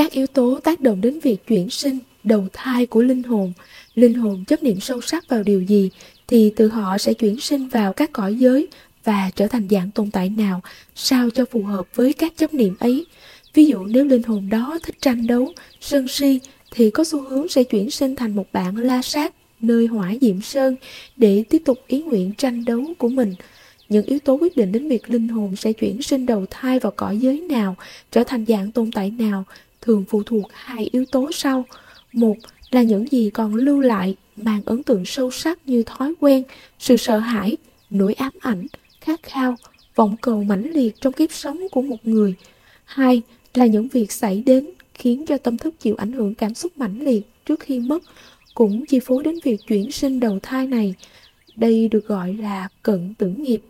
các yếu tố tác động đến việc chuyển sinh, đầu thai của linh hồn. Linh hồn chấp niệm sâu sắc vào điều gì thì từ họ sẽ chuyển sinh vào các cõi giới và trở thành dạng tồn tại nào sao cho phù hợp với các chấp niệm ấy. Ví dụ nếu linh hồn đó thích tranh đấu, sân si thì có xu hướng sẽ chuyển sinh thành một bạn la sát nơi hỏa diệm sơn để tiếp tục ý nguyện tranh đấu của mình. Những yếu tố quyết định đến việc linh hồn sẽ chuyển sinh đầu thai vào cõi giới nào, trở thành dạng tồn tại nào, thường phụ thuộc hai yếu tố sau. Một là những gì còn lưu lại, mang ấn tượng sâu sắc như thói quen, sự sợ hãi, nỗi ám ảnh, khát khao, vọng cầu mãnh liệt trong kiếp sống của một người. Hai là những việc xảy đến khiến cho tâm thức chịu ảnh hưởng cảm xúc mãnh liệt trước khi mất, cũng chi phối đến việc chuyển sinh đầu thai này. Đây được gọi là cận tử nghiệp.